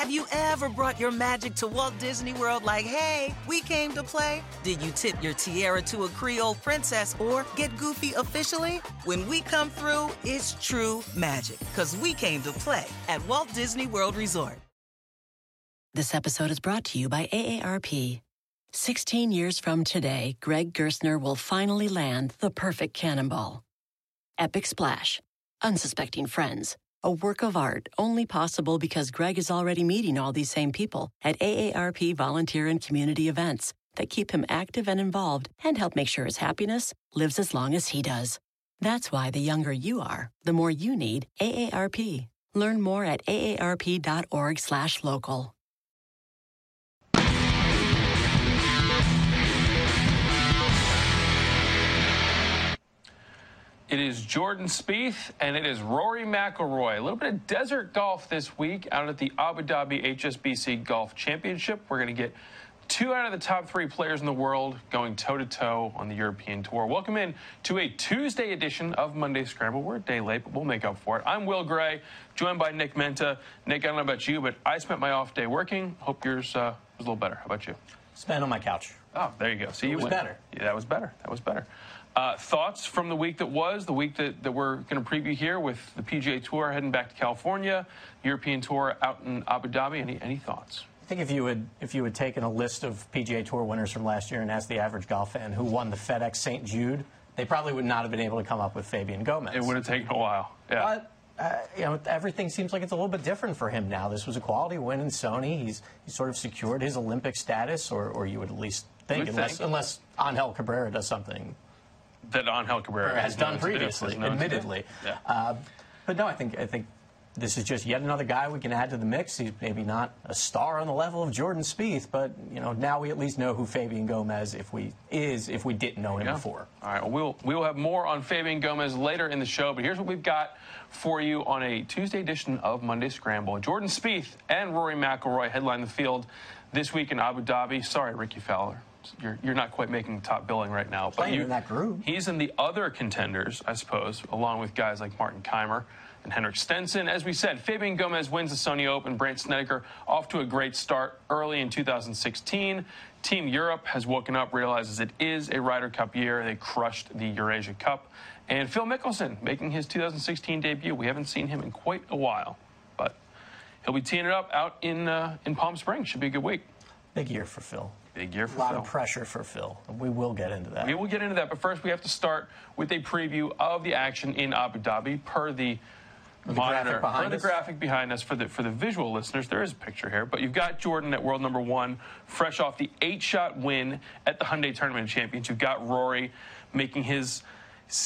Have you ever brought your magic to Walt Disney World like, hey, we came to play? Did you tip your tiara to a Creole princess or get goofy officially? When we come through, it's true magic, because we came to play at Walt Disney World Resort. This episode is brought to you by AARP. 16 years from today, Greg Gerstner will finally land the perfect cannonball. Epic Splash. Unsuspecting Friends. A work of art only possible because Greg is already meeting all these same people at AARP volunteer and community events that keep him active and involved and help make sure his happiness lives as long as he does. That's why the younger you are, the more you need AARP. Learn more at aarp.org/local. It is Jordan Spieth and it is Rory McIlroy. A little bit of desert golf this week out at the Abu Dhabi HSBC Golf Championship. We're going to get two out of the top three players in the world going toe to toe on the European Tour. Welcome in to a Tuesday edition of Monday Scramble. We're a day late, but we'll make up for it. I'm Will Gray, joined by Nick Menta. Nick, I don't know about you, but I spent my off day working. Hope yours uh, was a little better. How about you? Spent on my couch. Oh, there you go. See, you was went. better. Yeah, that was better. That was better. Uh, thoughts from the week that was, the week that, that we're going to preview here with the PGA Tour heading back to California, European Tour out in Abu Dhabi. Any, any thoughts? I think if you would if you had taken a list of PGA Tour winners from last year and asked the average golf fan who won the FedEx St. Jude, they probably would not have been able to come up with Fabian Gomez. It would have taken a while. Yeah. But uh, you know, everything seems like it's a little bit different for him now. This was a quality win in Sony. He's he's sort of secured his Olympic status, or, or you would at least think, unless think. unless Angel Cabrera does something that Angel Cabrera or has done known to do, previously, do. admittedly. Yeah. Uh, but no, I think I think this is just yet another guy we can add to the mix. He's maybe not a star on the level of Jordan Spieth, but you know now we at least know who Fabian Gomez if we is if we didn't know him Yeah. before. All right. Well, we'll we'll have more on Fabian Gomez later in the show, but here's what we've got for you on a Tuesday edition of Monday Scramble. Jordan Spieth and Rory McIlroy headline the field this week in Abu Dhabi. Sorry, Rickie Fowler. You're, you're not quite making top billing right now. Playing you, in that group. He's in the other contenders, I suppose, along with guys like Martin Kaymer and Henrik Stenson. As we said, Fabian Gomez wins the Sony Open. Brandt Snedeker off to a great start early in 2016. Team Europe has woken up, realizes it is a Ryder Cup year. They crushed the Eurasia Cup. And Phil Mickelson making his 2016 debut. We haven't seen him in quite a while, but he'll be teeing it up out in uh, in Palm Springs. Should be a good week. Big year for Phil. Big year for Phil. A lot Phil. of pressure for Phil. We will get into that. We will get into that, but first we have to start with a preview of the action in Abu Dhabi per the, monitor, graphic behind per the us? graphic behind us for the for the visual listeners. There is a picture here, but you've got Jordan at world number one, fresh off the eight-shot win at the Hyundai Tournament Champions. You've got Rory making his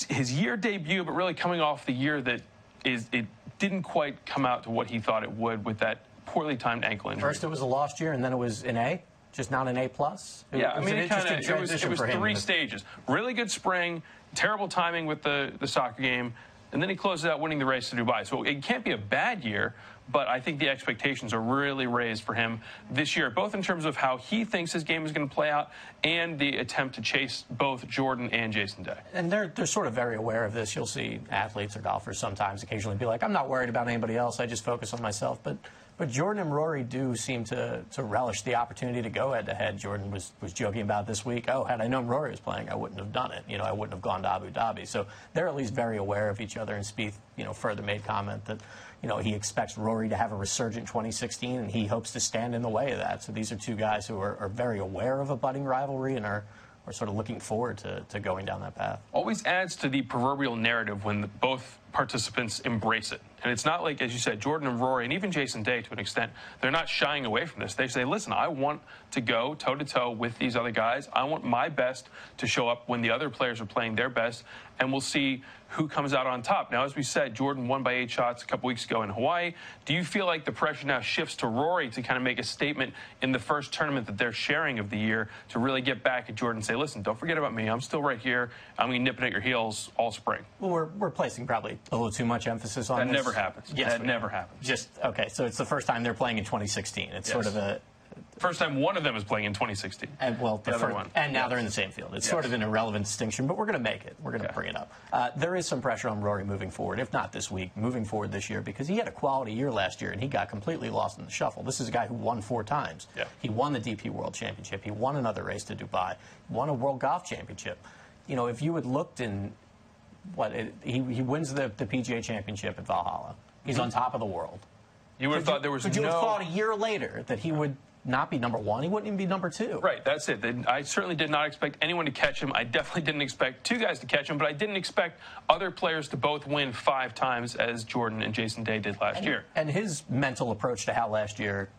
his year debut, but really coming off the year that is it didn't quite come out to what he thought it would with that poorly timed ankle injury. First it was a lost year, and then it was an A, just not an A plus. It Yeah, I was mean, an it kind interesting of it was, it was three stages. Really good spring, terrible timing with the, the soccer game, and then he closes out winning the race to Dubai. So it can't be a bad year, but I think the expectations are really raised for him this year, both in terms of how he thinks his game is going to play out and the attempt to chase both Jordan and Jason Day. and they're they're sort of very aware of this. You'll see athletes or golfers sometimes occasionally be like, "I'm not worried about anybody else. I just focus on myself." But but Jordan and Rory do seem to to relish the opportunity to go head to head. Jordan was was joking about this week. Oh, had I known Rory was playing, I wouldn't have done it. You know, I wouldn't have gone to Abu Dhabi. So they're at least very aware of each other. And Spieth, you know, further made comment that. You know, he expects Rory to have a resurgent 2016, and he hopes to stand in the way of that. So these are two guys who are, are very aware of a budding rivalry and are, are sort of looking forward to, to going down that path. always adds to the proverbial narrative when the, both participants embrace it. And it's not like, as you said, Jordan and Rory, and even Jason Day to an extent, they're not shying away from this. They say, listen, I want to go toe to toe with these other guys. I want my best to show up when the other players are playing their best, and we'll see who comes out on top. Now, as we said, Jordan won by eight shots a couple weeks ago in Hawaii. Do you feel like the pressure now shifts to Rory to kind of make a statement in the first tournament that they're sharing of the year to really get back at Jordan and say, listen, don't forget about me. I'm still right here. I'm going to nip it at your heels all spring. Well, we're, we're placing probably a little too much emphasis on That this. never happens. Yes, That never happens. Just okay. So it's the first time they're playing in 2016. It's sort of a First time one of them is playing in 2016. And well, the other first, one. and now they're in the same field. It's sort of an irrelevant distinction, but we're going to make it. We're going to Okay. bring it up. Uh, there is some pressure on Rory moving forward, if not this week, moving forward this year, because he had a quality year last year and he got completely lost in the shuffle. This is a guy who won four times. Yeah. He won the DP World Championship. He won another race to Dubai. Won a World Golf Championship. You know, if you had looked in what it, he, he wins the, the PGA Championship at Valhalla. He's on top of the world. You would have thought there was could you no. have thought a year later that he would not be number one? He wouldn't even be number two. Right, that's it. I certainly did not expect anyone to catch him. I definitely didn't expect two guys to catch him, but I didn't expect other players to both win five times as Jordan and Jason Day did last year. And his mental approach to how last year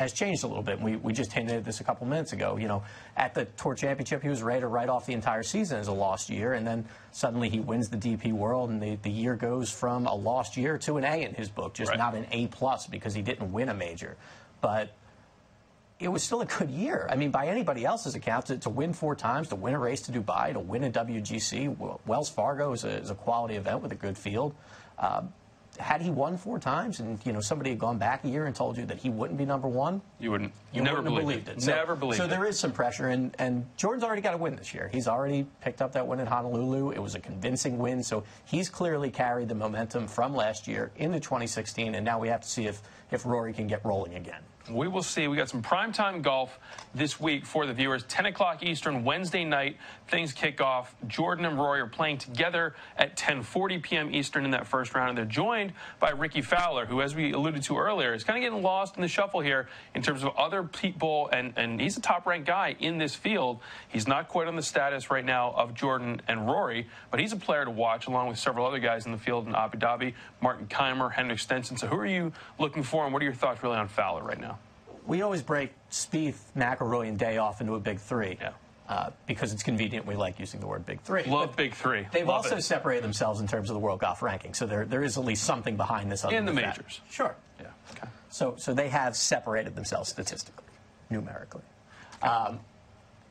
has changed a little bit. We, we just hinted at this a couple minutes ago. You know, at the Tour Championship, he was ready to write off the entire season as a lost year, and then suddenly he wins the DP World, and the, the year goes from a lost year to an A in his book, just Right. not an A plus because he didn't win a major. But it was still a good year. I mean, by anybody else's account, to, to win four times, to win a race to Dubai, to win a WGC, Wells Fargo is a, is a quality event with a good field. Uh, had he won four times, and you know somebody had gone back a year and told you that he wouldn't be number one, You wouldn't. you never wouldn't have believed, believed it. So, never believed So it. there is some pressure, and, and Jordan's already got a win this year. He's already picked up that win in Honolulu. It was a convincing win, so he's clearly carried the momentum from last year into 2016, and now we have to see if, if Rory can get rolling again. We will see. We got some primetime golf this week for the viewers. 10 o'clock Eastern, Wednesday night. Things kick off. Jordan and Roy are playing together at 10:40 p.m. Eastern in that first round, and they're joined by Rickie Fowler, who, as we alluded to earlier, is kind of getting lost in the shuffle here in terms of other people, and and he's a top-ranked guy in this field. He's not quite on the status right now of Jordan and Rory, but he's a player to watch along with several other guys in the field in Abu Dhabi. Martin Kaymer, Henrik Stenson. So, who are you looking for, and what are your thoughts really on Fowler right now? We always break Spieth, McIlroy, and Day off into a big three. Yeah. Uh, because it's convenient, we like using the word big three. Love But big three. They've Love also it. separated themselves in terms of the world golf ranking, so there there is at least something behind this. Other In the than that. majors. sure. Yeah. Okay. So so they have separated themselves statistically, numerically. Um,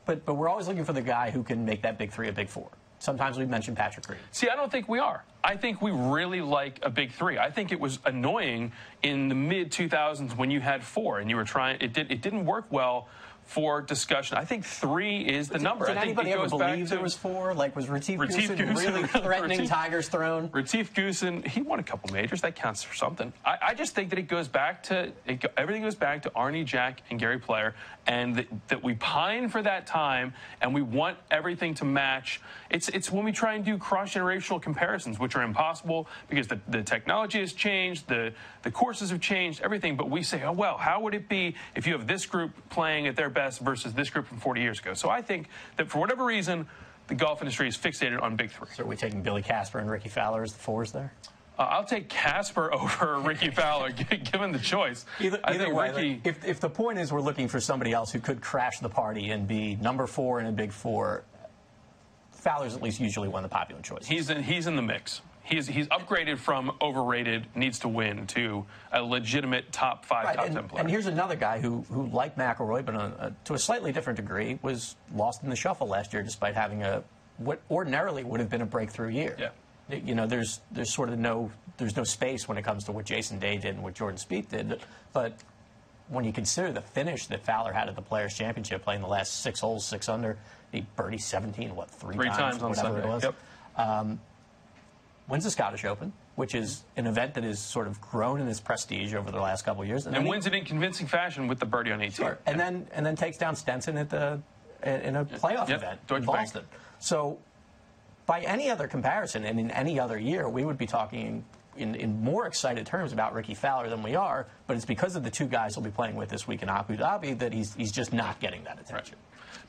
but but we're always looking for the guy who can make that big three a big four. Sometimes we mention Patrick Reed. See, I don't think we are. I think we really like a big three. I think it was annoying in the mid 2000s when you had four and you were trying. It did. It didn't work well for discussion. I think three is the number. Did I think anybody ever believe there was four? Like was Retief, Retief Goosen Goosen really threatening Retief- Tiger's throne? Retief Goosen, he won a couple majors. That counts for something. I, I just think that it goes back to it, everything goes back to Arnie, Jack, and Gary Player, and that, that we pine for that time, and we want everything to match. It's it's when we try and do cross generational comparisons, which are impossible because the, the technology has changed, the the courses have changed, everything. But we say, oh well, how would it be if you have this group playing at their best versus this group from 40 years ago? So I think that for whatever reason. The golf industry is fixated on big three. So are we taking Billy Casper and Rickie Fowler as the fours there? Uh, I'll take Casper over Rickie Fowler, given the choice. Either, I either think way, Rickie. like, if, if the point is we're looking for somebody else who could crash the party and be number four in a big four, Fowler's at least usually one of the popular choices. he's in, he's in the mix. He's he's upgraded from overrated needs to win to a legitimate top five, Right, top and, ten player. and here's another guy who, who like McIlroy, but on, a, to a slightly different degree, was lost in the shuffle last year, despite having a what ordinarily would have been a breakthrough year. Yeah. You know, there's there's sort of no there's no space when it comes to what Jason Day did and what Jordan Spieth did, but when you consider the finish that Fowler had at the Players Championship, playing the last six holes, six under, he birdied 17, what three, Three times on whatever Sunday. it was. Yep. Um, wins the Scottish Open, which is an event that has sort of grown in its prestige over the last couple of years, And he- wins it in convincing fashion with the birdie on 18. Sure. And then and then takes down Stenson at the in a playoff Yep. event Deutsche in Bank. Boston. So by any other comparison and in any other year, we would be talking in, in more excited terms about Rickie Fowler than we are, but it's because of the two guys he'll be playing with this week in Abu Dhabi that he's he's just not getting that attention.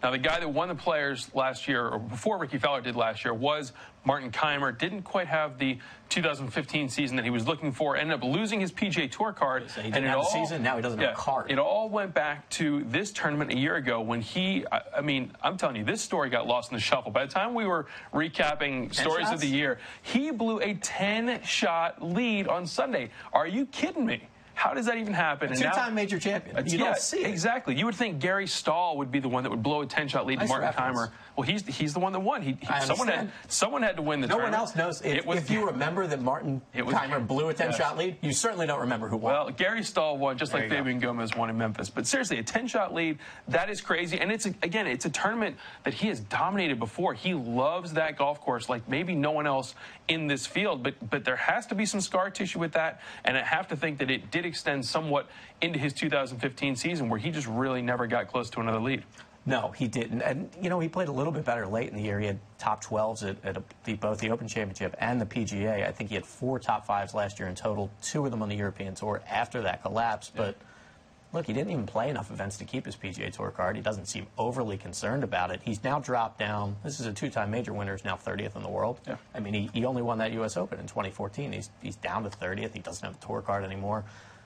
Now, the guy that won the Players last year, or before Rickie Fowler did last year, was Martin Kaymer. Didn't quite have the 2015 season that he was looking for. Ended up losing his PGA Tour card. So he didn't and have all- season, now he doesn't have a card. It all went back to this tournament a year ago when he. I, I mean, I'm telling you, this story got lost in the shuffle. By the time we were recapping stories of the year, he blew a 10 shot lead on Sunday. Are you kidding me? How does that even happen? A two-time major champion. You yeah, don't see it. exactly. You would think Gary Stal would be the one that would blow a ten shot lead Nice to Martin reference. Kaymer. Well, he's he's the one that won. He, he- I someone had understand. someone had to win the No one else knows. If, It was- if you remember that Martin It was- Kaymer blew a 10 Yes. shot lead, you certainly don't remember who won. Well, Gary Stal won just There like you go. Fabian Gomez won in Memphis. But seriously, a 10 shot lead, that is crazy. And it's, a, again, it's a tournament that he has dominated before. He loves that golf course like maybe no one else in this field. But, but there has to be some scar tissue with that. And I have to think that it did extend somewhat into his 2015 season where he just really never got close to another lead. No, he didn't. And, you know, he played a little bit better late in the year. He had top 12s at, at a, the, both the Open Championship and the PGA. I think he had four top fives last year in total, two of them on the European Tour after that collapse. But look, he didn't even play enough events to keep his PGA Tour card. He doesn't seem overly concerned about it. He's now dropped down. This is a two time major winner, he's now 30th in the world. Yeah. I mean, he, he only won that U.S. Open in 2014. He's, he's down to 30th. He doesn't have a tour card anymore.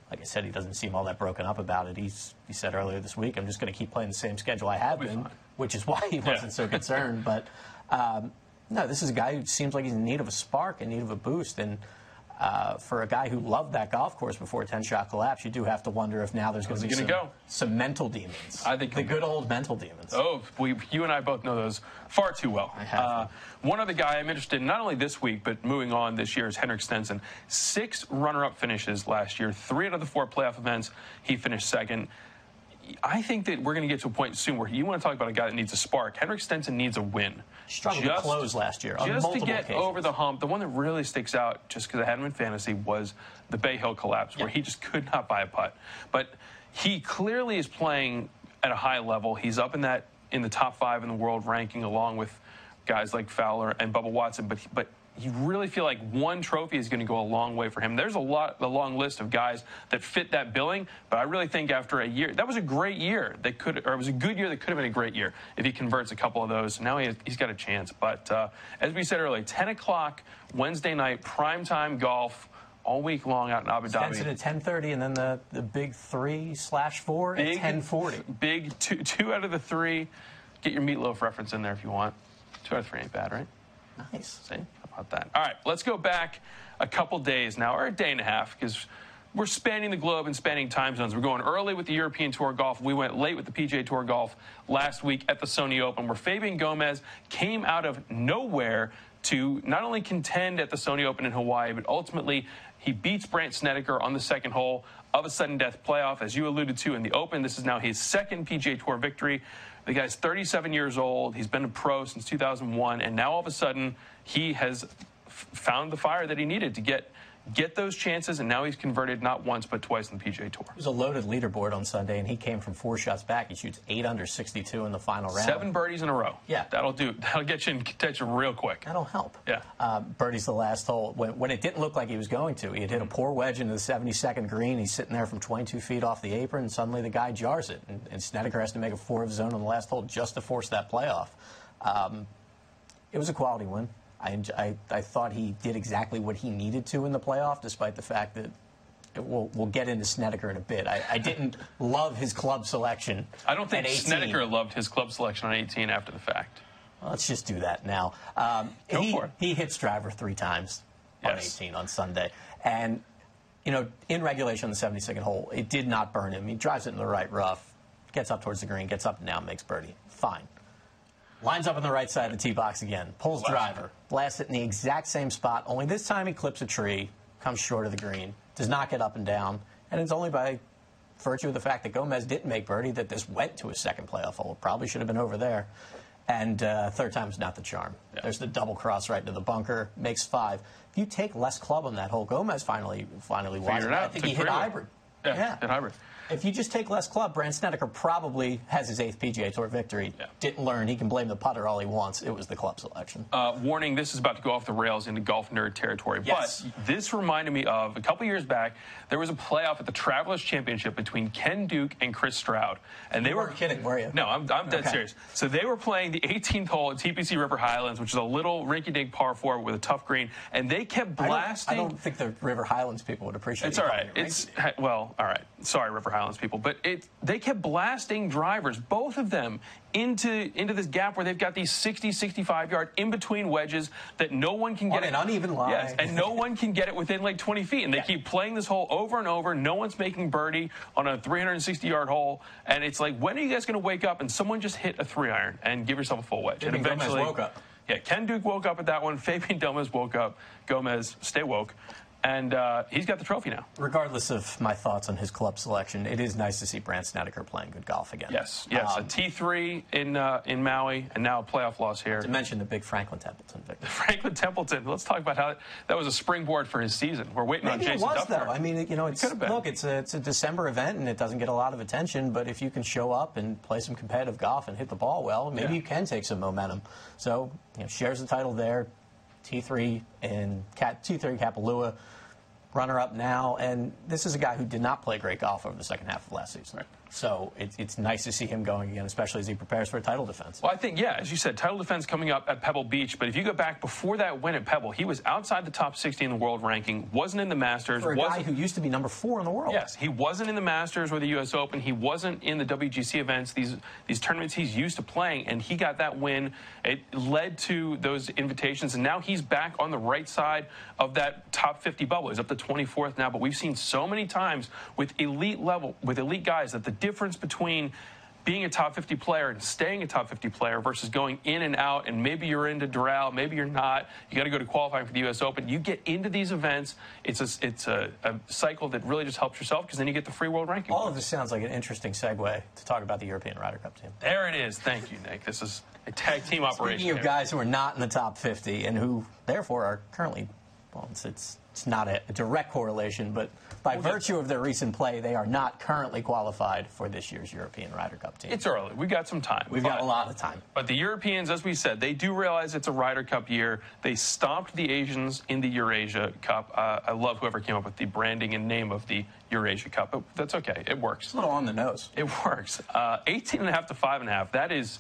Like I said, he doesn't seem all that broken up about it. He's, he said earlier this week, I'm just going to keep playing the same schedule I have been, which is why he wasn't so concerned. But um, no, this is a guy who seems like he's in need of a spark, in need of a boost. And uh, for a guy who loved that golf course before a 10 shot collapse, you do have to wonder if now there's going to be some, go? some mental demons. I think the good old mental demons. Oh, we, you and I both know those far too well. I have Uh, one other guy I'm interested in, not only this week, but moving on this year, is Henrik Stenson. Six runner up finishes last year, three out of the four playoff events, he finished second. I think that we're going to get to a point soon where you want to talk about a guy that needs a spark. Henrik Stenson needs a win. Struggled to close last year on Just to get occasions. over the hump. The one that really sticks out, just because I had him in fantasy, was the Bay Hill collapse, where he just could not buy a putt. But he clearly is playing at a high level. He's up in that in the top five in the world ranking, along with guys like Fowler and Bubba Watson. But but you really feel like one trophy is going to go a long way for him. There's a lot, a long list of guys that fit that billing. But I really think after a year, that was a great year. That could, or it was a good year that could have been a great year if he converts a couple of those. Now he has, he's got a chance. But uh, as we said earlier, 10 o'clock Wednesday night, primetime golf. All week long out in Abu Dhabi. Stenson at 10:30, and then the, the big three slash four at 10:40. Big two, two out of the three. Get your meatloaf reference in there if you want. Two out of three ain't bad, right? Nice. See? About that? All right, let's go back a couple days now, or a day and a half, because we're spanning the globe and spanning time zones. We're going early with the European Tour Golf. We went late with the PGA Tour Golf last week at the Sony Open, where Fabian Gomez came out of nowhere to not only contend at the Sony Open in Hawaii, but ultimately he beats Brandt Snedeker on the second hole of a sudden death playoff. As you alluded to in the Open, this is now his second PGA Tour victory. The guy's 37 years old. He's been a pro since 2001, and now all of a sudden he has found the fire that he needed to get get those chances, and now he's converted not once but twice in the PGA Tour. It was a loaded leaderboard on Sunday, and he came from four shots back. He shoots eight under 62 in the final round. Seven birdies in a row. Yeah. that'll do. That'll get you in contention real quick. That'll help. Yeah. Um, Birdie's the last hole. When, when it didn't look like he was going to, he had hit a poor wedge into the 72nd green. He's sitting there from 22 feet off the apron, and suddenly the guy jars it. And, and Snedeker has to make a four of his own on the last hole just to force that playoff. Um, it was a quality win. I, I, I thought he did exactly what he needed to in the playoff, despite the fact that we'll, we'll get into Snedeker in a bit. I, I didn't love his club selection. I don't think Snedeker loved his club selection on 18 after the fact. Well, let's just do that now. Um, Go he, for it. he hits driver three times on Yes. 18 on Sunday. And, you know, in regulation on the 72nd hole, it did not burn him. He drives it in the right rough, gets up towards the green, gets up and down, makes birdie. Fine. Lines up on the right side of the tee box again, pulls driver, blasts it in the exact same spot, only this time he clips a tree, comes short of the green, does not get up and down, and it's only by virtue of the fact that Gomez didn't make birdie that this went to a second playoff hole. Probably should have been over there. And uh, third time's not the charm. Yeah. There's the double cross right into the bunker, makes five. If you take less club on that hole, Gomez finally finally won. I think he hit three of it. hybrid. Yeah, hit hybrid. If you just take less club, Brandt Snedeker probably has his eighth PGA Tour victory. Yeah. Didn't learn. He can blame the putter all he wants. It was the club selection. Uh, warning, this is about to go off the rails into golf nerd territory. Yes. But this reminded me of a couple years back, there was a playoff at the Travelers Championship between Ken Duke and Chris Stroud. And they You were kidding, were you? No, I'm, I'm dead Okay. serious. So they were playing the 18th hole at TPC River Highlands, which is a little rinky dink par four with a tough green. And they kept I don't- blasting. I don't, think the River Highlands people would appreciate It's you all right. it It's rinky-dink. well, all right. Sorry, River Highlands people, but it they kept blasting drivers, both of them, into into this gap where they've got these 60, 65 yard in between wedges that no one can get On it. an uneven line. Yes, and no one can get it within like 20 feet. And they keep playing this hole over and over. No one's making birdie on a 360 yard hole. And it's like, when are you guys going to wake up and someone just hit a three iron and give yourself a full wedge? Jimmy and eventually, woke up. Yeah, Ken Duke woke up at that one. Fabian Gomez woke up. Gomez, stay woke. And uh, he's got the trophy now. Regardless of my thoughts on his club selection, it is nice to see Brandt Snedeker playing good golf again. Yes, yes. Um, a T3 in uh, in Maui, and now a playoff loss here. to mention the big Franklin Templeton victory. Franklin Templeton. Let's talk about how that was a springboard for his season. We're waiting Maybe on it Jason was Dufner. though. I mean, you know, it's could've look, it's a, it's a December event and it doesn't get a lot of attention. But if you can show up and play some competitive golf and hit the ball well, maybe Yeah. you can take some momentum. So, you know, shares the title there, T3 in Cat T3 Kapalua, runner up now, and this is a guy who did not play great golf over the second half of last season. Right. So it's it's nice to see him going again, especially as he prepares for a title defense. Well, I think, yeah, as you said, title defense coming up at Pebble Beach. But if you go back before that win at Pebble, he was outside the top 60 in the world ranking, wasn't in the Masters. For a guy who used to be number four in the world. Yes, he wasn't in the Masters or the U.S. Open. He wasn't in the WGC events, these these tournaments he's used to playing, and he got that win. It led to those invitations, and now he's back on the right side of that top 50 bubble. He's up to 24th now, but we've seen so many times with elite level, with elite guys, that the difference between being a top 50 player and staying a top 50 player versus going in and out, and maybe you're into Doral, maybe you're not. You got to go to qualifying for the U.S. Open. You get into these events, it's a, it's a, a cycle that really just helps yourself because then you get the free world ranking. All of this sounds like an interesting segue to talk about the European Ryder Cup team. There it is. Thank you, Nick. This is a tag team operation. Speaking of here. guys who are not in the top 50 and who, therefore, are currently, well, it's, it's, it's not a, direct correlation, but by virtue of their recent play, they are not currently qualified for this year's European Ryder Cup team. It's early. We've got some time. We've got a lot of time. But the Europeans, as we said, they do realize it's a Ryder Cup year. They stomped the Asians in the Eurasia Cup. Uh, I love whoever came up with the branding and name of the Eurasia Cup. But that's okay. It works. It's A little on the nose. It works. Uh, 18 and a half to five and a half. That is,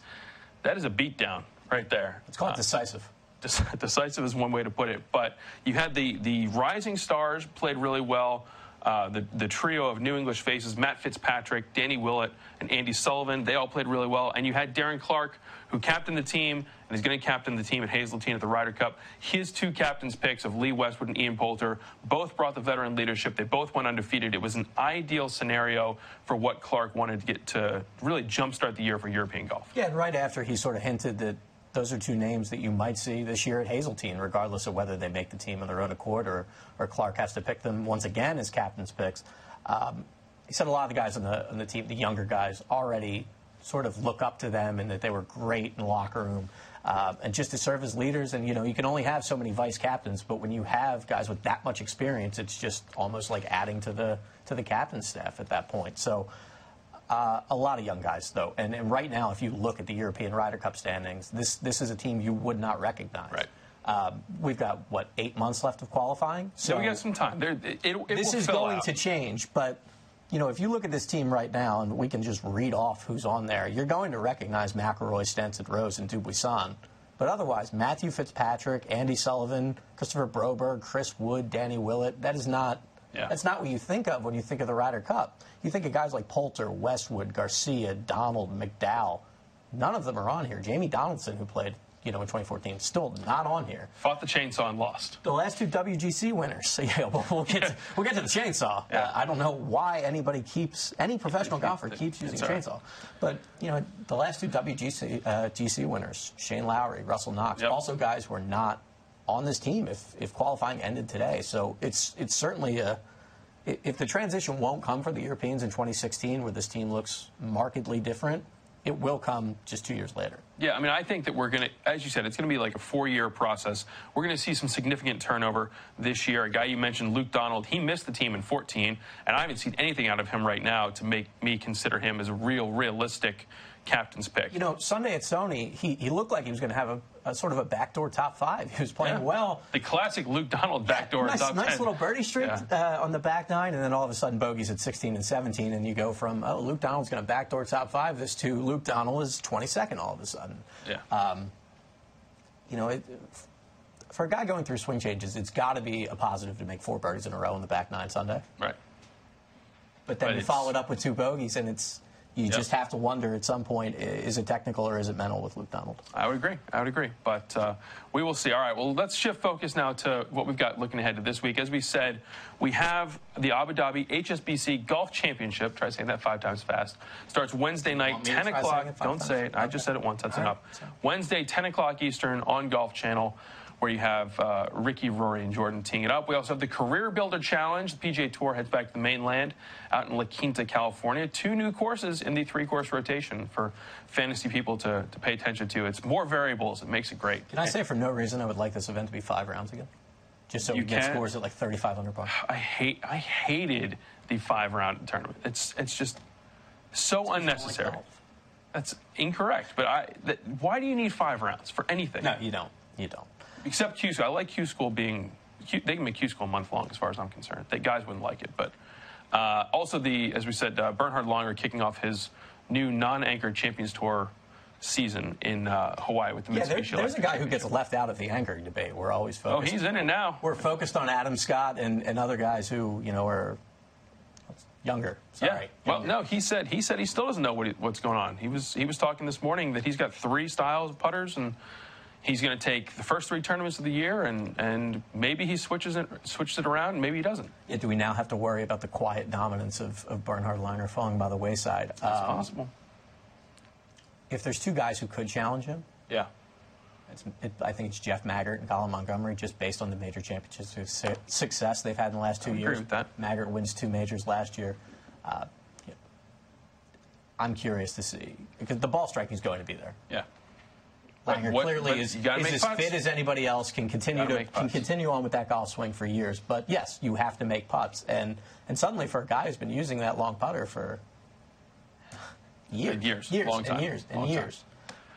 that is a beatdown right there. It's called Uh, decisive. Decisive is one way to put it. But you had the the rising stars played really well. Uh, the the trio of New English faces: Matt Fitzpatrick, Danny Willett, and Andy Sullivan. They all played really well. And you had Darren Clarke, who captained the team and is going to captain the team at Hazeltine at the Ryder Cup. His two captains' picks of Lee Westwood and Ian Poulter both brought the veteran leadership. They both went undefeated. It was an ideal scenario for what Clarke wanted to get to really jumpstart the year for European golf. Yeah, and right after he sort of hinted that those are two names that you might see this year at Hazeltine, regardless of whether they make the team on their own accord or, or Clarke has to pick them once again as captain's picks. Um, he said a lot of the guys on the, on the team, the younger guys, already sort of look up to them and that they were great in the locker room. Uh, and just to serve as leaders, and you know, you can only have so many vice captains, but when you have guys with that much experience, it's just almost like adding to the to the captain staff at that point. So, uh, a lot of young guys, though. And, and right now, if you look at the European Ryder Cup standings, this, this is a team you would not recognize. Right. Um, we've got, what, eight months left of qualifying? So we got some time. There, it, it this is going out. to change, but. You know, if you look at this team right now, and we can just read off who's on there, you're going to recognize McIlroy, Stenson, Rose, and Dubuisson. But otherwise, Matthew Fitzpatrick, Andy Sullivan, Kristoffer Broberg, Chris Wood, Danny Willett, that is not Yeah. that's not what you think of when you think of the Ryder Cup. You think of guys like Poulter, Westwood, Garcia, Donald, McDowell. None of them are on here. Jamie Donaldson, who played, you know, in 2014, still not on here. Fought the chainsaw and lost. The last two WGC winners. So yeah, we'll, we'll get to, we'll get to the chainsaw. Yeah. Uh, I don't know why anybody keeps any professional golfer keeps using It's all right. chainsaw, but you know the last two WGC uh, GC winners, Shane Lowry, Russell Knox, Yep. also guys who are not on this team if if qualifying ended today. So it's it's certainly a if the transition won't come for the Europeans in 2016, where this team looks markedly different, it will come just two years later. Yeah, I mean, I think that we're going to, as you said, it's going to be like a four year process. We're going to see some significant turnover this year. A guy you mentioned, Luke Donald, he missed the team in 14, and I haven't seen anything out of him right now to make me consider him as a real, realistic captain's pick. You know, Sunday at Sony, he, he looked like he was going to have a, a sort of a backdoor top five. He was playing Yeah. well. The classic Luke Donald backdoor nice, top nice 10. little birdie streak Yeah. uh, on the back nine, and then all of a sudden bogeys at 16 and 17, and you go from oh Luke Donald's going to backdoor top five this to Luke Donald is 22nd all of a sudden. Yeah. Um, you know, it, for a guy going through swing changes, it's got to be a positive to make four birdies in a row in the back nine Sunday. right. But then But you follow it up with two bogeys, and it's you Yep. just have to wonder at some point: is it technical or is it mental with Luke Donald? I would agree. I would agree. But uh, we will see. All right. Well, let's shift focus now to what we've got looking ahead to this week. As we said, we have the Abu Dhabi HSBC Golf Championship. Try saying that five times fast. Starts Wednesday night, Want me to 10 o'clock. Don't times? say it. I just said it once. That's All right. enough. Wednesday, 10 o'clock Eastern on Golf Channel. Where you have uh, Rickie, Rory, and Jordan teeing it up. We also have the Career Builder Challenge. The PGA Tour heads back to the mainland out in La Quinta, California. Two new courses in the three course rotation for fantasy people to, to pay attention to. It's more variables. It makes it great. Can I say for no reason I would like this event to be five rounds again, just so You we get scores at like 3,500 bucks. I hate I hated the five round tournament. It's it's just so unnecessary. golf. That's incorrect. But I that, why do you need five rounds for anything? No, you don't. You don't. Except Q school. I like Q school being Q, they can make Q school a month long as far as I'm concerned. They guys wouldn't like it, but uh, also the as we said uh, Bernhard Langer kicking off his new non-anchored Champions Tour season in uh, Hawaii with the Yeah, Mitsubishi there, there's a guy who gets left out of the anchoring debate. We're always focused. Oh, he's in it now. We're focused on Adam Scott and, and other guys who you know are younger. Sorry. Yeah. Well, no, he said he said he still doesn't know what he, what's going on. He was he was talking this morning that he's got three styles of putters and he's going to take the first three tournaments of the year and and maybe he switches it switches it around and maybe he doesn't. Yeah, do we now have to worry about the quiet dominance of, of Bernhard Langer falling by the wayside? It's Um, possible. if there's two guys who could challenge him, Yeah. it's, it, I think it's Jeff Maggert and Colin Montgomerie, just based on the major championships su- success they've had in the last two I agree years. with that. Maggert wins two majors last year. Uh, yeah. I'm curious to see because the ball striking is going to be there. Yeah. Langer What- clearly is, is as putts. fit as anybody else. Can continue Gotta can continue on with that golf swing for years. But yes, you have to make putts, and and suddenly for a guy who's been using that long putter for years, Years. years, Long and time. years, and Long years,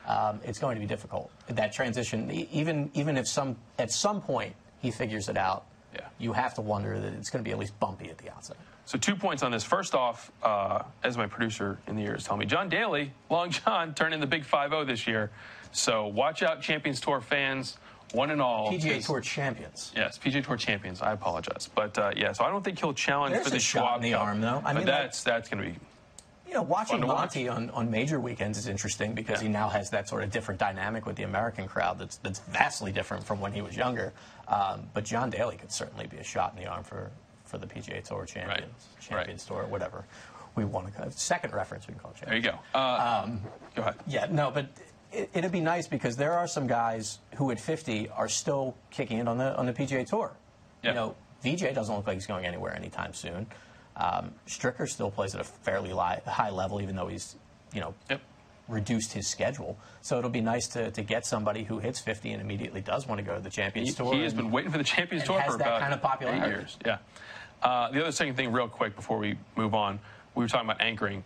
um, it's going to be difficult. That transition, even even if some at some point he figures it out, Yeah. you have to wonder that it's going to be at least bumpy at the outset. So two points on this. First off, uh, as my producer in the ear is telling me, John Daly, Long John, turned in the big 5-0 this year. So watch out, Champions Tour fans, one and all. PGA Tour champions. Yes, PGA Tour champions. I apologize, but uh, yeah. So I don't think he'll challenge There's for the a shot in the Cup. arm, though. I mean, like- that's that's going to be You know, watching to watch. Monty on, on major weekends is interesting because Yeah. he now has that sort of different dynamic with the American crowd that's that's vastly different from when he was younger. Um, but John Daly could certainly be a shot in the arm for, for the PGA Tour champions, Right. Champions Tour, whatever we want to call it. Second reference we can call it. there. You go. Uh, go ahead. Yeah, no, but it, it'd be nice because there are some guys who at 50 are still kicking it on the on the PGA Tour. Yeah. You know, VJ doesn't look like he's going anywhere anytime soon. Um, Stricker still plays at a fairly li- high level, even though he's, you know, Yep. reduced his schedule. So it'll be nice to, to get somebody who hits 50 and immediately does want to go to the Champions He, Tour. he has and- been waiting for the Champions Tour has for that about kind of popularity. eight years. Yeah. Uh, the other second thing, real quick, before we move on, we were talking about anchoring.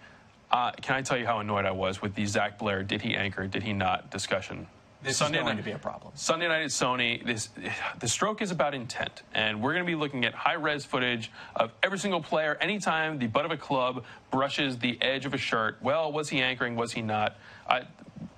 Uh, can I tell you how annoyed I was with the Zach Blair? Did he anchor? Did he not? Discussion. This is going to be a problem. Sunday night at Sony, this the stroke is about intent, and we're going to be looking at high res footage of every single player. Anytime the butt of a club brushes the edge of a shirt, well, was he anchoring? Was he not? I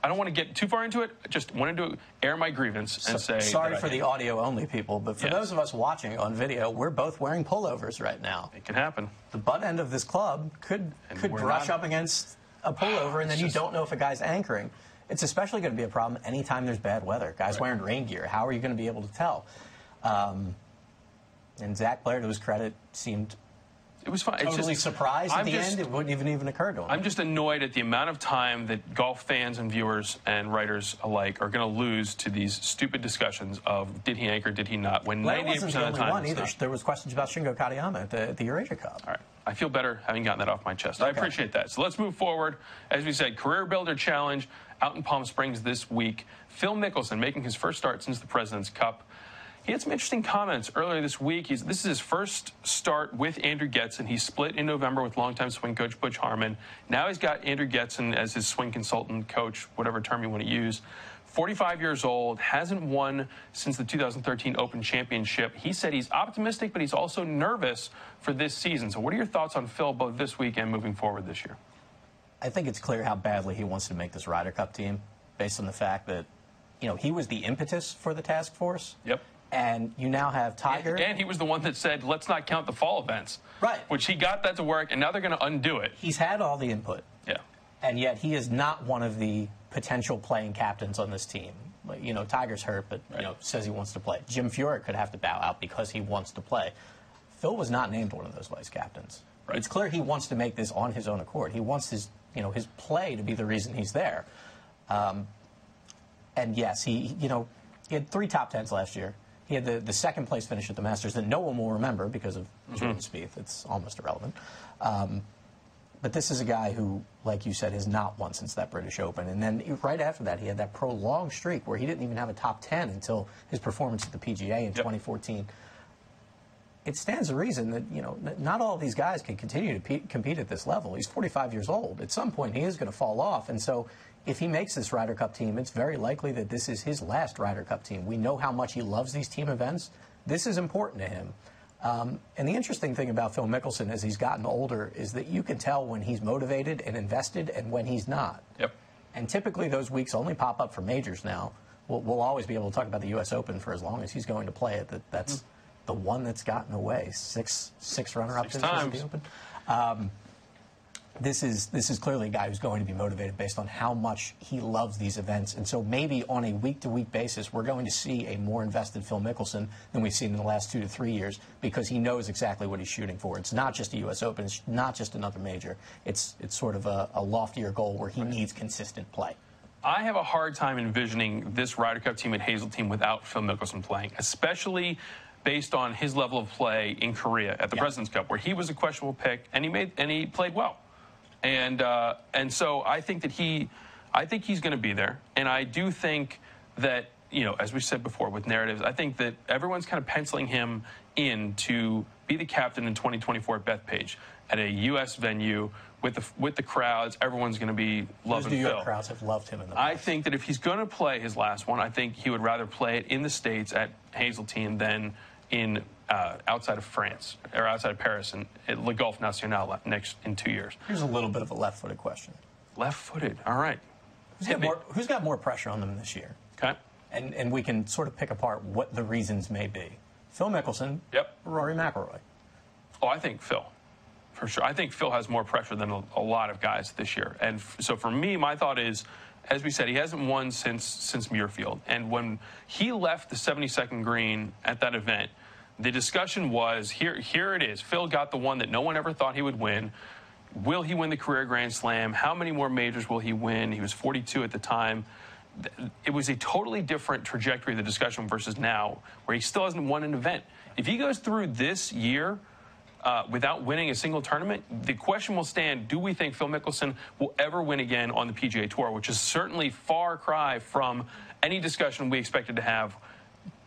I don't want to get too far into it. I just wanted to air my grievance and say Sorry for the audio only people, but for Yes. those of us watching on video, we're both wearing pullovers right now. it can happen. the butt end of this club could And could brush not- up against a pullover, and then It's you don't know if a guy's anchoring. It's especially going to be a problem anytime there's bad weather. Guys wearing rain gear. How are you going to be able to tell? Um, and Zach Blair, to his credit, seemed It was fine. Totally just- surprised at I'm the just- end. It wouldn't even even occur to him. I'm just annoyed at the amount of time that golf fans and viewers and writers alike are going to lose to these stupid discussions of did he anchor, did he not? When Blair 98% wasn't the of the only time, one either. There was questions about Shingo Katayama at the, the Eurasia Cup. All right. I feel better having gotten that off my chest. I appreciate that. So let's move forward. As we said, Career Builder Challenge out in Palm Springs this week. Phil Mickelson making his first start since the President's Cup. He had some interesting comments earlier this week. He's, this is his first start with Andrew Getson. He split in November with longtime swing coach Butch Harmon. Now he's got Andrew Getson as his swing consultant, coach, whatever term you want to use. 45 years old, hasn't won since the 2013 Open Championship. He said he's optimistic, but he's also nervous for this season. So, what are your thoughts on Phil both this week and moving forward this year? I think it's clear how badly he wants to make this Ryder Cup team, based on the fact that, you know, he was the impetus for the task force. Yep. And you now have Tiger. And, and he was the one that said, let's not count the fall events. Right. Which he got that to work, and now they're going to undo it. He's had all the input. Yeah. And yet he is not one of the potential playing captains on this team. You know, Tiger's hurt, but you know says he wants to play. Jim Furyk could have to bow out because he wants to play. Phil was not named one of those vice captains. Right. It's clear he wants to make this on his own accord. He wants his, you know, his play to be the reason he's there. Um, and yes, he, you know, he had three top tens last year. He had the, the second place finish at the Masters that no one will remember because of Jordan Spieth. It's almost irrelevant. Um, but this is a guy who, like you said, has not won since that British Open. And then right after that, he had that prolonged streak where he didn't even have a top 10 until his performance at the PGA in 2014. It stands to reason that, you know, not all these guys can continue to pe- compete at this level. He's 45 years old. At some point, he is going to fall off. And so if he makes this Ryder Cup team, it's very likely that this is his last Ryder Cup team. We know how much he loves these team events. This is important to him. Um, and the interesting thing about Phil Mickelson as he's gotten older is that you can tell when he's motivated and invested and when he's not. Yep. And typically those weeks only pop up for majors now. We'll, we'll always be able to talk about the U.S. Open for as long as he's going to play it. That, that's the one that's gotten away. Six six runner-up Six times. the Open. Um, this is this is clearly a guy who's going to be motivated based on how much he loves these events, and so maybe on a week-to-week basis, we're going to see a more invested Phil Mickelson than we've seen in the last two to three years because he knows exactly what he's shooting for. It's not just a U.S. Open, it's not just another major. It's it's sort of a, a loftier goal where he needs consistent play. I have a hard time envisioning this Ryder Cup team and Hazeltine without Phil Mickelson playing, especially based on his level of play in Korea at the Yeah. President's Cup, where he was a questionable pick and he made and he played well, and uh, and so I think that he, I think he's going to be there, and I do think that you know, as we said before with narratives, I think that everyone's kind of penciling him in to be the captain in 2024 at Bethpage at a U.S. venue with the with the crowds. Everyone's going to be Those loving New York Phil. crowds have loved him in the I think that if he's going to play his last one, I think he would rather play it in the States at Hazeltine than in uh, outside of France or outside of Paris and at Le Golf National next in two years. Here's a little bit of a left-footed question: Left-footed. All right. Who's got more, who's got more pressure on them this year? Okay. and, and we can sort of pick apart what the reasons may be. Phil Mickelson, Yep. Rory McIlroy. Oh, I think Phil, for sure. I think Phil has more pressure than a, a lot of guys this year. And f- so for me, my thought is, as we said, he hasn't won since since Muirfield. And when he left the 72nd green at that event, the discussion was here. Here it is. Phil got the one that no one ever thought he would win. Will he win the career Grand Slam? How many more majors will he win? He was 42 at the time. It was a totally different trajectory of the discussion versus now, where he still hasn't won an event. If he goes through this year uh, without winning a single tournament, the question will stand do we think Phil Mickelson will ever win again on the PGA Tour, which is certainly far cry from any discussion we expected to have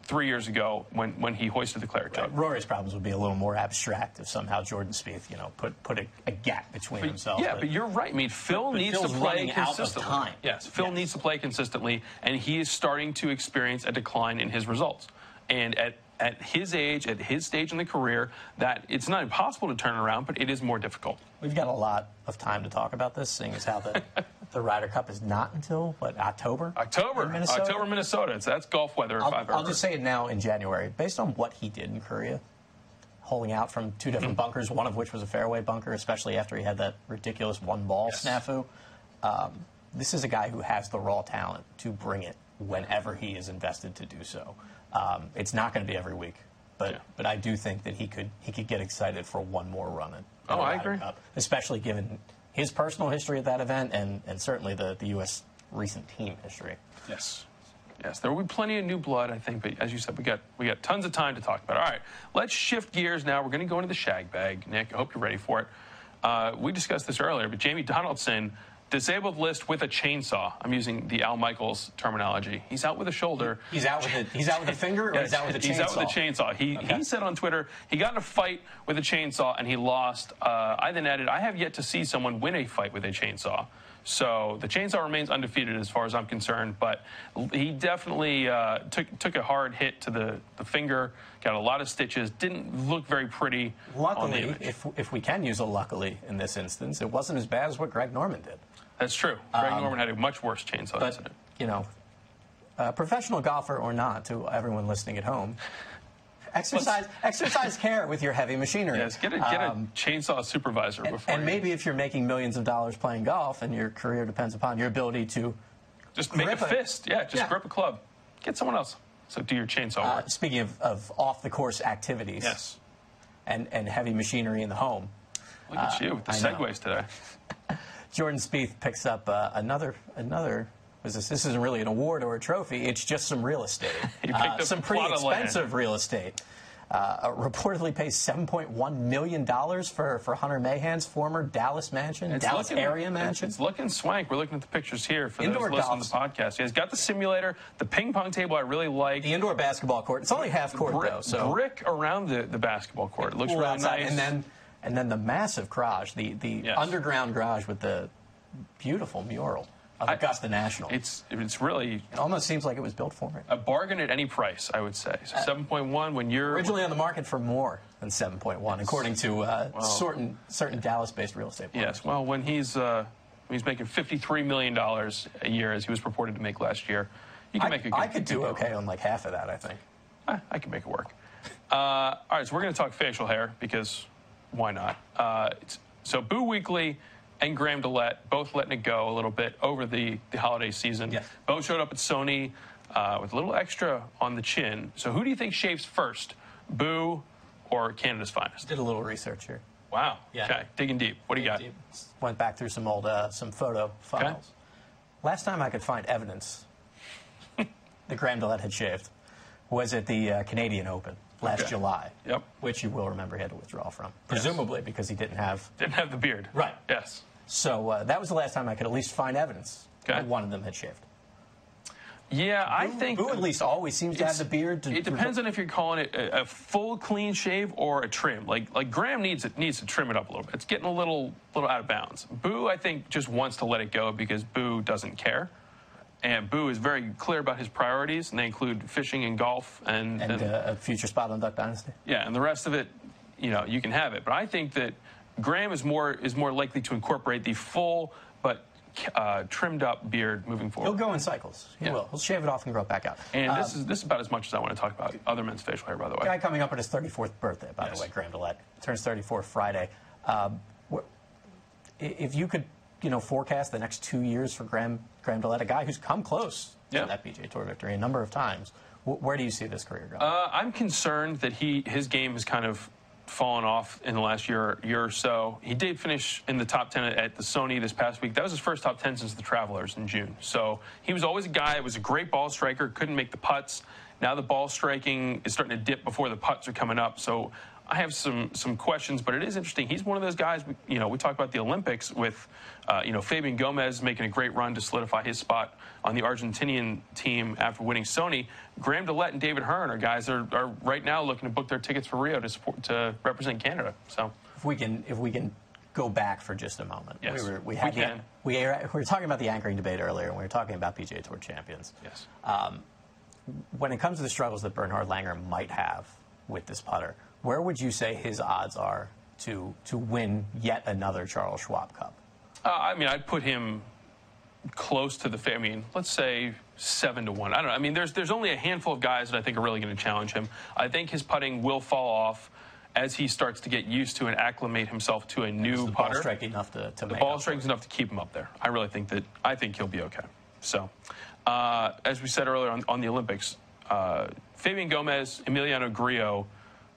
three years ago when, when he hoisted the claret jug. Rory's problems would be a little more abstract if somehow Jordan Spieth, you know, put put a, a gap between himself, Yeah, but, you're right. I mean, Phil but needs to play running out of consistently. time. Yes, Phil Yes. needs to play consistently, and he is starting to experience a decline in his results. And at at his age, at his stage in the career, that it's not impossible to turn around, but it is more difficult. We've got a lot of time to talk about this, seeing as how the, the Ryder Cup is not until, what, October? October, In Minnesota? October, Minnesota. It's, that's golf weather. if I'll, I've ever I'll just say it now in January. Based on what he did in Korea, holding out from two different Mm-hmm. bunkers, one of which was a fairway bunker, especially after he had that ridiculous one ball Yes. snafu. Um, this is a guy who has the raw talent to bring it whenever he is invested to do so. Um, it's not going to be every week, but Yeah. but I do think that he could he could get excited for one more run at, at Oh, I agree. Cup, especially given his personal history at that event and, and certainly the, the U.S. recent team history. Yes. Yes, there will be plenty of new blood, I think, but as you said, we got we got tons of time to talk about. All right, let's shift gears now. We're going to go into the shag bag, Nick. I hope you're ready for it. Uh, we discussed this earlier, but Jamie Donaldson disabled list with a chainsaw. I'm using the Al Michaels terminology. He's out with a shoulder. He's out with a, he's out with a finger, or Yeah, he's out with a chainsaw. He's out with a chainsaw. He, Okay. he said on Twitter he got in a fight with a chainsaw and he lost. Uh, I then added, I have yet to see someone win a fight with a chainsaw. So the chainsaw remains undefeated as far as I'm concerned, but he definitely uh, took took a hard hit to the, the finger, got a lot of stitches, didn't look very pretty Luckily, if, if we can use a luckily in this instance, it wasn't as bad as what Greg Norman did. That's true. Greg Norman had a much worse chainsaw Um, But, incident. you know, uh, professional golfer or not, to everyone listening at home, exercise exercise care with your heavy machinery. Yes, get a, get a Um, chainsaw supervisor before. and you- maybe if you're making millions of dollars playing golf and your career depends upon your ability to. just make a a- fist. Yeah, just Yeah. grip a club. Get someone else. So do your chainsaw Uh, work. speaking of, of off the course activities Yes. and, and heavy machinery in the home, Look at you with the uh, I know. today. Jordan Spieth picks up uh, another another. Was this, this isn't really an award or a trophy. It's just some real estate. Uh, some pretty plot of land. expensive real estate. Uh, reportedly pays 7.1 million dollars for for Hunter Mahan's former Dallas mansion, It's Dallas looking- area mansion. It's looking swank. We're looking at the pictures here for Indoor those listening to the podcast. He's got the simulator, the ping pong table. I really like. the indoor basketball court. It's only half court brick, though, so brick around the, the basketball court. It looks really outside, nice. and then and then the massive garage, the the Yes. underground garage with the beautiful mural of I- Augusta National. it's it's really it almost seems like it was built for it. a bargain at any price. I would say. So seven point one when you're Originally on the market for more than 7.1, according to uh, certain certain Dallas-based real estate. brokers. Yes. Well, when he's uh, when he's making fifty three million dollars a year, as he was purported to make last year, you can I, make a good. I could do okay on like half of that. I think. I, I can make it work. Uh, all right, so we're going to talk facial hair because why not? Uh, it's, so Boo Weekley and Graham DeLaet both letting it go a little bit over the, the holiday season. Yes. Both showed up at Sony uh, with a little extra on the chin. So who do you think shaves first, Boo or Canada's finest? Did a little research here. Wow. Yeah. Okay, digging deep. What do you got? Went back through some old uh, some photo files. Last time I could find evidence that Graham DeLaet had shaved was at the uh, Canadian Open last Okay. July. Yep. Which you will remember he had to withdraw from, presumably because he didn't have. Didn't have the beard. Right. Yes. So uh, that was the last time I could at least find evidence Okay. that one of them had shaved. Yeah, I think. Who at least always seems to have the beard. To, it depends on if you're calling it a, a full clean shave or a trim. Like like Graham needs it needs to trim it up a little bit. It's getting a little little out of bounds. Boo, I think, just wants to let it go because Boo doesn't care, and Boo is very clear about his priorities, and they include fishing and golf, and, and uh, a future spot on Duck Dynasty. yeah, and the rest of it, you know, you can have it. But I think that Graham is more is more likely to incorporate the full but uh, trimmed up beard moving forward. He'll go in cycles. He Yeah. will. He'll shave it off and grow it back out. And Uh, this is this is about as much as I want to talk about other men's facial hair, by the way. guy coming up on his 34th birthday, by Yes. the way, Graham DeLaet. Turns 34 Friday. Um, if you could, you know, forecast the next two years for Graham, Graham DeLaet, a guy who's come close Yeah. to that PGA Tour victory a number of times, wh- where do you see this career going? Uh, I'm concerned that he his game has kind of fallen off in the last year year or so. He did finish in the top ten at the Sony this past week. That was his first top ten since the Travelers in June. So he was always a guy that was a great ball striker, couldn't make the putts. Now the ball striking is starting to dip before the putts are coming up. So I have some some questions, but it is interesting. He's one of those guys. You know, we talk about the Olympics with, uh, you know, Fabian Gomez making a great run to solidify his spot on the Argentinian team after winning Sony. Graham DeLaet and David Hearn are guys that are, are right now looking to book their tickets for Rio to support to represent Canada. So if we can, if we can go back for just a moment, Yes, we were we we had the- can. we, were, we were talking about the anchoring debate earlier, and we were talking about PGA Tour champions. yes, Um, when it comes to the struggles that Bernhard Langer might have with this putter, where would you say his odds are to to win yet another Charles Schwab Cup? uh, I mean I'd put him close to the. I mean, let's say seven to one. I don't know. I mean, there's there's only a handful of guys that I think are really going to challenge him. I think his putting will fall off as he starts to get used to and acclimate himself to a new the ball putter. strike enough to, to the ball is enough to keep him up there. I really think that I think he'll be okay. So, uh, as we said earlier on, on the Olympics, uh, Fabian Gomez, Emiliano Grillo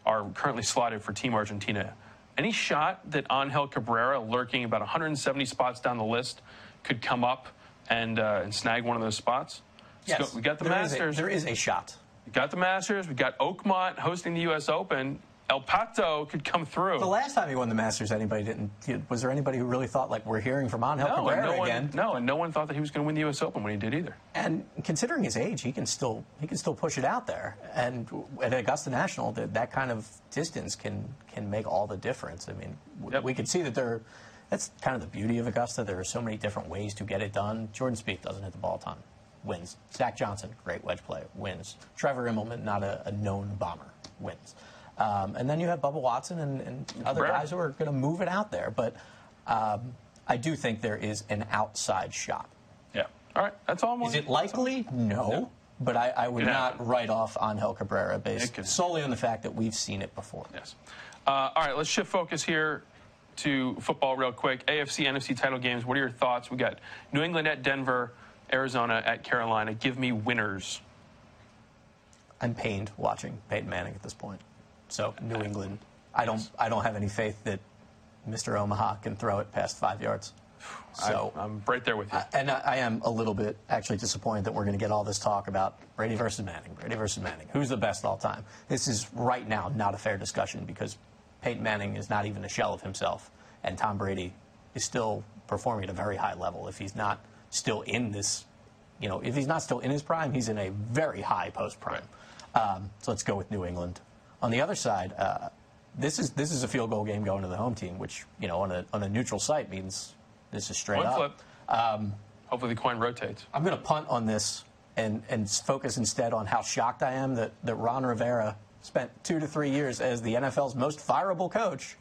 are currently slotted for Team Argentina. Any shot that Angel Cabrera, lurking about 170 spots down the list, could come up and uh, and snag one of those spots? Yes, go- we got the there is a- Masters. there is a shot. we got the Masters. We got Oakmont hosting the U.S. Open. El Pato could come through. The last time he won the Masters, anybody didn't. Was there anybody who really thought like we're hearing from Angel no, Cabrera no one, again? no, and no one thought that he was going to win the U.S. Open when he did either. And considering his age, he can still he can still push it out there. And at Augusta National, that, that kind of distance can can make all the difference. I mean, Yep. we can see that there. That's kind of the beauty of Augusta. There are so many different ways to get it done. Jordan Spieth doesn't hit the ball a ton, wins. Zach Johnson, great wedge play, wins. Trevor Immelman, not a, a known bomber, wins. Um, and then you have Bubba Watson and, and other guys who are going to move it out there. But um, I do think there is an outside shot. Yeah. All right. That's all I'm Is it likely? No. but I, I would not write off Angel Cabrera based solely on the fact that we've seen it before. Yes. Uh, all right, let's shift focus here to football real quick. AFC, NFC title games. What are your thoughts? We got New England at Denver, Arizona at Carolina. Give me winners. I'm pained watching Peyton Manning at this point. So New England, I don't I don't have any faith that Mr. Omaha can throw it past five yards. So I, am right there with you. I- and I, I am a little bit actually disappointed that we're going to get all this talk about Brady versus Manning, Brady versus Manning. Who's the best all time? This is right now not a fair discussion because Peyton Manning is not even a shell of himself, and Tom Brady is still performing at a very high level. If he's not still in this, you know, if he's not still in his prime, he's in a very high post prime. Um, so let's go with New England. On the other side, uh, this is this is a field goal game going to the home team, which you know on a on a neutral site means this is straight One up. flip. Hopefully the coin rotates. I'm going to punt on this and, and focus instead on how shocked I am that, that Ron Rivera spent two to three years as the NFL's most fireable coach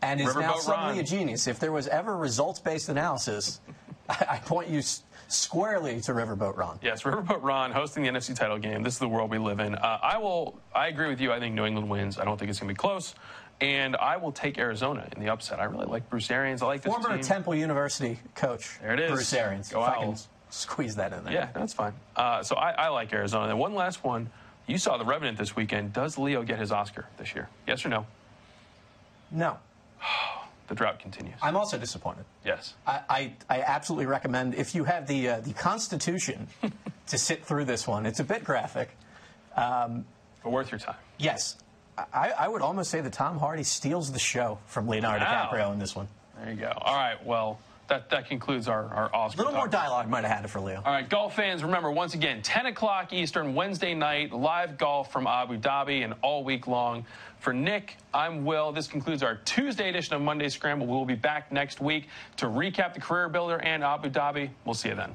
and is now suddenly Ron. a genius. If there was ever results based analysis, I, I point you squarely to Riverboat Ron. Yes, Riverboat Ron hosting the NFC title game. This is the world we live in. Uh, I will. I agree with you. I think New England wins. I don't think it's going to be close. And I will take Arizona in the upset. I really like Bruce Arians. I like this Former team. Temple University coach There it is. Bruce Arians. Go if I can Owls. squeeze that in there. Yeah, that's fine. Uh, so I, I like Arizona. Then one last one. You saw The Revenant this weekend. Does Leo get his Oscar this year? Yes or no? No, The drought continues. I'm also disappointed. yes. I, I, I absolutely recommend if you have the uh, the Constitution to sit through this one. It's a bit graphic. But worth your time. Yes, I, I would almost say that Tom Hardy steals the show from Leonardo Wow. DiCaprio in this one. There you go. All right. Well, that, that concludes our, our Oscar A little talk. more dialogue might have had it for Leo. All right, golf fans, remember once again, 10 o'clock Eastern, Wednesday night, live golf from Abu Dhabi and all week long. For Nick, I'm Will. This concludes our Tuesday edition of Monday Scramble. We'll be back next week to recap the Career Builder and Abu Dhabi. We'll see you then.